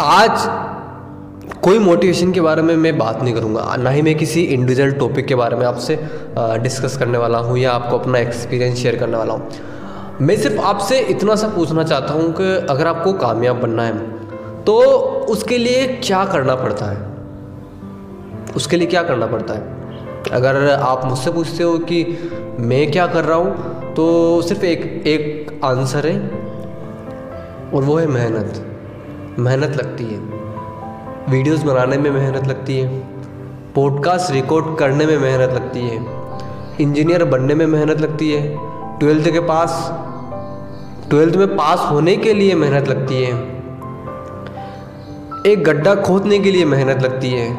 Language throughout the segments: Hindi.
आज कोई मोटिवेशन के बारे में मैं बात नहीं करूँगा। ना ही मैं किसी इंडिविजुअल टॉपिक के बारे में आपसे डिस्कस करने वाला हूँ या आपको अपना एक्सपीरियंस शेयर करने वाला हूँ। मैं सिर्फ़ आपसे इतना सा पूछना चाहता हूँ कि अगर आपको कामयाब बनना है तो उसके लिए क्या करना पड़ता है? उसके लिए क्या करना पड़ता है? अगर आप मुझसे पूछते हो कि मैं क्या कर रहा हूँ तो सिर्फ़ एक एक आंसर है, और वो है मेहनत। मेहनत लगती है। वीडियोस बनाने में मेहनत लगती है। पॉडकास्ट रिकॉर्ड करने में मेहनत लगती है। इंजीनियर बनने में मेहनत लगती है। ट्वेल्थ के पास, ट्वेल्थ में पास होने के लिए मेहनत लगती है। एक गड्ढा खोदने के लिए मेहनत लगती है।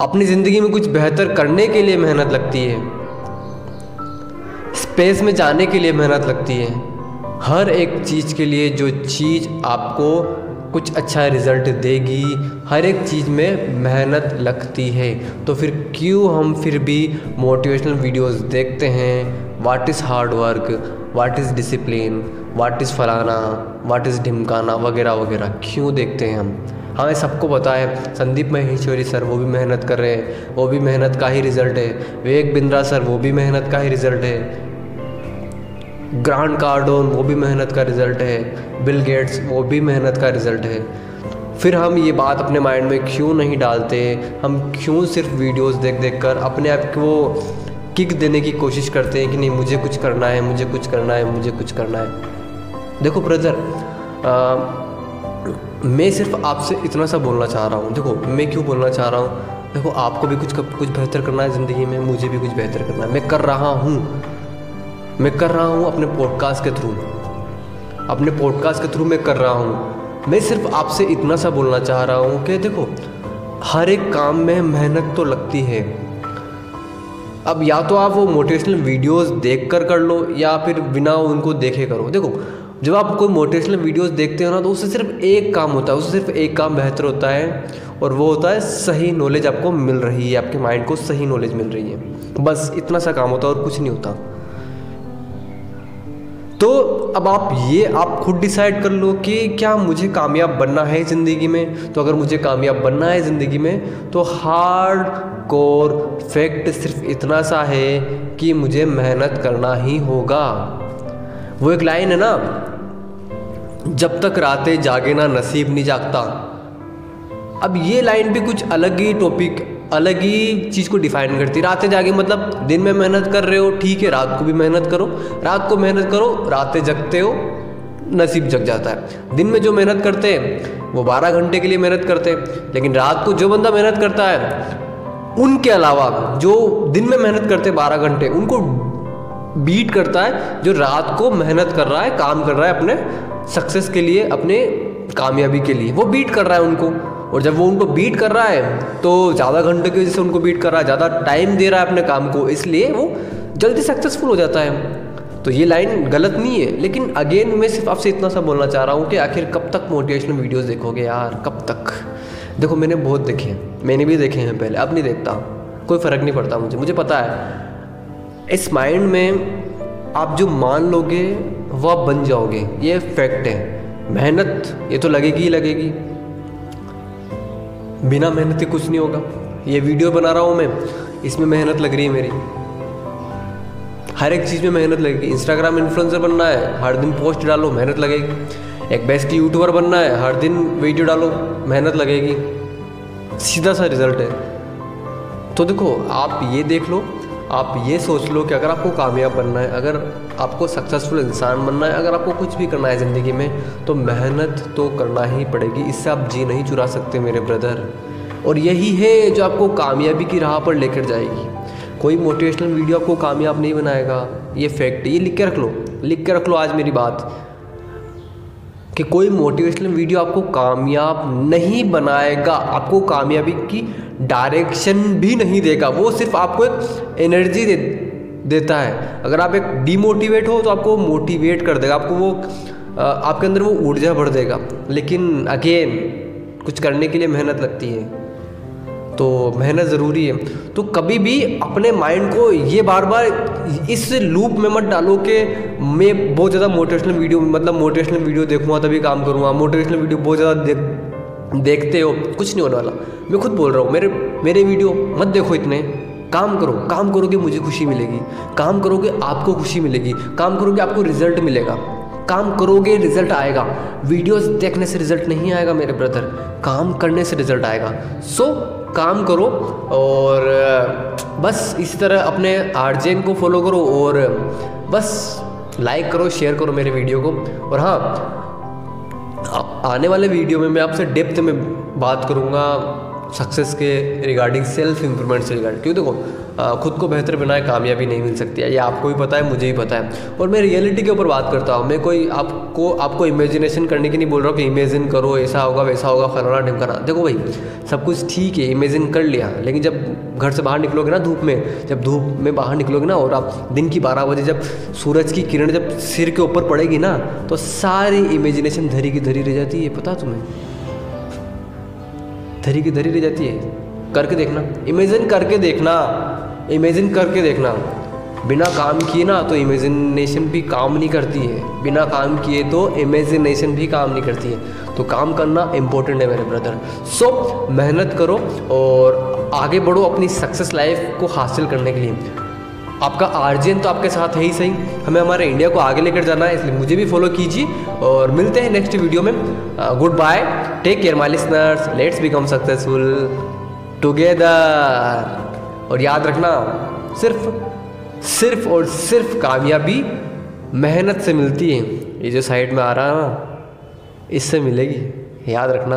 अपनी ज़िंदगी में कुछ बेहतर करने के लिए मेहनत लगती है। स्पेस में जाने के लिए मेहनत लगती है। हर एक चीज़ के लिए जो चीज़ आपको कुछ अच्छा रिज़ल्ट देगी, हर एक चीज़ में मेहनत लगती है। तो फिर क्यों हम फिर भी मोटिवेशनल वीडियोस देखते हैं? What is hard work what is discipline what is फलाना? वाट इज़ ढिमकाना? वगैरह वगैरह। क्यों देखते हैं हम? हमें सबको पता है, संदीप महेश्वरी सर वो भी मेहनत कर रहे हैं, वो भी मेहनत का ही रिज़ल्ट है। विवेक बिंद्रा सर वो भी मेहनत का ही रिज़ल्ट है। ग्रांड कार्डोन, वो भी मेहनत का रिज़ल्ट है। बिल गेट्स, वो भी मेहनत का रिज़ल्ट है। फिर हम ये बात अपने माइंड में क्यों नहीं डालते? हम क्यों सिर्फ़ वीडियोस देख देख कर अपने आप को किक देने की कोशिश करते हैं कि नहीं, मुझे कुछ करना है, मुझे कुछ करना है, मुझे कुछ करना है? देखो ब्रदर मैं सिर्फ़ आपसे इतना सा बोलना चाह रहा हूँ। देखो, मैं क्यों बोलना चाह रहा हूँ? देखो, आपको भी कुछ कुछ बेहतर करना है ज़िंदगी में, मुझे भी कुछ बेहतर करना है। मैं कर रहा हूँ। मैं कर रहा हूँ अपने पॉडकास्ट के थ्रू अपने पॉडकास्ट के थ्रू मैं कर रहा हूँ। मैं सिर्फ़ आपसे इतना सा बोलना चाह रहा हूँ कि देखो, हर एक काम में मेहनत तो लगती है। अब या तो आप वो मोटिवेशनल वीडियोस देख कर कर लो, या फिर बिना उनको देखे करो। देखो, जब आप कोई मोटिवेशनल वीडियोस देखते हो ना तो उससे सिर्फ़ एक काम होता है, उससे सिर्फ़ एक काम बेहतर होता है, और वो होता है सही नॉलेज आपको मिल रही है, आपके माइंड को सही नॉलेज मिल रही है। बस इतना सा काम होता है और कुछ नहीं होता। तो अब आप ये आप खुद डिसाइड कर लो कि क्या मुझे कामयाब बनना है ज़िंदगी में? तो अगर मुझे कामयाब बनना है ज़िंदगी में तो हार्ड कोर फैक्ट सिर्फ़ इतना सा है कि मुझे मेहनत करना ही होगा। वो एक लाइन है ना, जब तक रातें जागे ना नसीब नहीं जागता। अब ये लाइन भी कुछ अलग ही टॉपिक अलग ही चीज़ को डिफाइन करती है। रातें जागे मतलब दिन में मेहनत कर रहे हो, ठीक है, रात को भी मेहनत करो। रात को मेहनत करो, रातें जगते हो, नसीब जग जाता है। दिन में जो मेहनत करते हैं, वो बारह घंटे के लिए मेहनत करते हैं। लेकिन रात को जो बंदा मेहनत करता है, उनके अलावा जो दिन में मेहनत करते हैं, बारह घंटे, उनको बीट करता है, जो रात को मेहनत कर रहा है, काम कर रहा है अपने सक्सेस के लिए, अपने कामयाबी के लिए, वो बीट कर रहा है उनको। और जब वो उनको बीट कर रहा है तो ज़्यादा घंटे की वजह से उनको बीट कर रहा है, ज़्यादा टाइम दे रहा है अपने काम को, इसलिए वो जल्दी सक्सेसफुल हो जाता है। तो ये लाइन गलत नहीं है, लेकिन अगेन मैं सिर्फ़ आपसे इतना सा बोलना चाह रहा हूँ कि आखिर कब तक मोटिवेशनल वीडियोस देखोगे यार? कब तक? देखो, मैंने बहुत देखे हैं, मैंने भी देखे हैं पहले, अब नहीं देखता, कोई फ़र्क नहीं पड़ता मुझे। मुझे पता है, इस माइंड में आप जो मान लोगे वह बन जाओगे, ये फैक्ट है। मेहनत, ये तो लगेगी ही लगेगी। बिना मेहनत के कुछ नहीं होगा। ये वीडियो बना रहा हूँ मैं। इसमें मेहनत लग रही है मेरी। हर एक चीज़ में मेहनत लगेगी। इंस्टाग्राम इन्फ्लुएंसर बनना है, हर दिन पोस्ट डालो, मेहनत लगेगी। एक बेस्ट यूट्यूबर बनना है, हर दिन वीडियो डालो, मेहनत लगेगी। सीधा सा रिज़ल्ट है। तो देखो, आप ये देख लो आप ये सोच लो कि अगर आपको कामयाब बनना है, अगर आपको सक्सेसफुल इंसान बनना है, अगर आपको कुछ भी करना है ज़िंदगी में तो मेहनत तो करना ही पड़ेगी। इससे आप जी नहीं चुरा सकते मेरे ब्रदर और यही है जो आपको कामयाबी की राह पर लेकर जाएगी। कोई मोटिवेशनल वीडियो आपको कामयाब नहीं बनाएगा। ये फैक्ट ये लिख के रख लो। लिख के रख लो आज मेरी बात। कि कोई मोटिवेशनल वीडियो आपको कामयाब नहीं बनाएगा, आपको कामयाबी की डायरेक्शन भी नहीं देगा। वो सिर्फ़ आपको एक एनर्जी दे, देता है। अगर आप एक डीमोटिवेट हो तो आपको मोटिवेट कर देगा, आपको वो आपके अंदर वो ऊर्जा भर देगा। लेकिन अगेन कुछ करने के लिए मेहनत लगती है। तो मेहनत ज़रूरी है। तो कभी भी अपने माइंड को ये बार बार इस लूप में मत डालो कि मैं बहुत ज़्यादा मोटिवेशनल वीडियो मतलब मोटिवेशनल वीडियो देखूँगा, तभी काम करूँगा। मोटिवेशनल वीडियो बहुत ज़्यादा देख, देखते हो, कुछ नहीं होने वाला। मैं खुद बोल रहा हूँ, मेरे मेरे वीडियो मत देखो इतने। काम करो, काम करोगे मुझे खुशी मिलेगी। काम करोगे आपको खुशी मिलेगी। काम करोगे आपको रिज़ल्ट मिलेगा। काम करोगे रिज़ल्ट आएगा। वीडियोस देखने से रिज़ल्ट नहीं आएगा मेरे ब्रदर काम करने से रिज़ल्ट आएगा। सो so, काम करो और बस इसी तरह अपने आर्जेन को फॉलो करो और बस लाइक करो शेयर करो मेरे वीडियो को। और हाँ आने वाले वीडियो में मैं आपसे डेप्थ में बात करूँगा। सक्सेस के रिगार्डिंग सेल्फ इम्प्रूवमेंट से रिगार्डिंग क्यों देखो खुद को बेहतर बनाए कामयाबी नहीं मिल सकती है, ये आपको भी पता है, मुझे भी पता है। और मैं रियलिटी के ऊपर बात करता हूँ, मैं कोई आपको आपको इमेजिनेशन करने की नहीं बोल रहा हूँ कि इमेजिन करो, ऐसा होगा, वैसा होगा, फलाना ढिमकाना देखो भाई, सब कुछ ठीक है इमेजिन कर लिया, लेकिन जब घर से बाहर निकलोगे ना धूप में, जब धूप में बाहर निकलोगे ना और आप दिन की बारह बजे जब सूरज की किरण जब सिर के ऊपर पड़ेगी ना तो सारी इमेजिनेशन धरी की धरी रह जाती है पता तुम्हें? धरी की धरी रह जाती है। करके देखना। इमेजिन करके देखना। इमेजिन करके देखना। बिना काम किए ना तो इमेजिनेशन भी काम नहीं करती है। बिना काम किए तो इमेजिनेशन भी काम नहीं करती है। तो काम करना इम्पोर्टेंट है मेरे ब्रदर सो so, मेहनत करो और आगे बढ़ो अपनी सक्सेस लाइफ को हासिल करने के लिए। आपका आर्जियन तो आपके साथ है ही सही। हमें हमारे इंडिया को आगे लेकर जाना है, इसलिए मुझे भी फॉलो कीजिए और मिलते हैं नेक्स्ट वीडियो में। Good bye take care my listeners let's become successful together और याद रखना, सिर्फ़ सिर्फ़ और सिर्फ़ कामयाबी मेहनत से मिलती है। ये जो साइड में आ रहा है ना, इससे मिलेगी। याद रखना।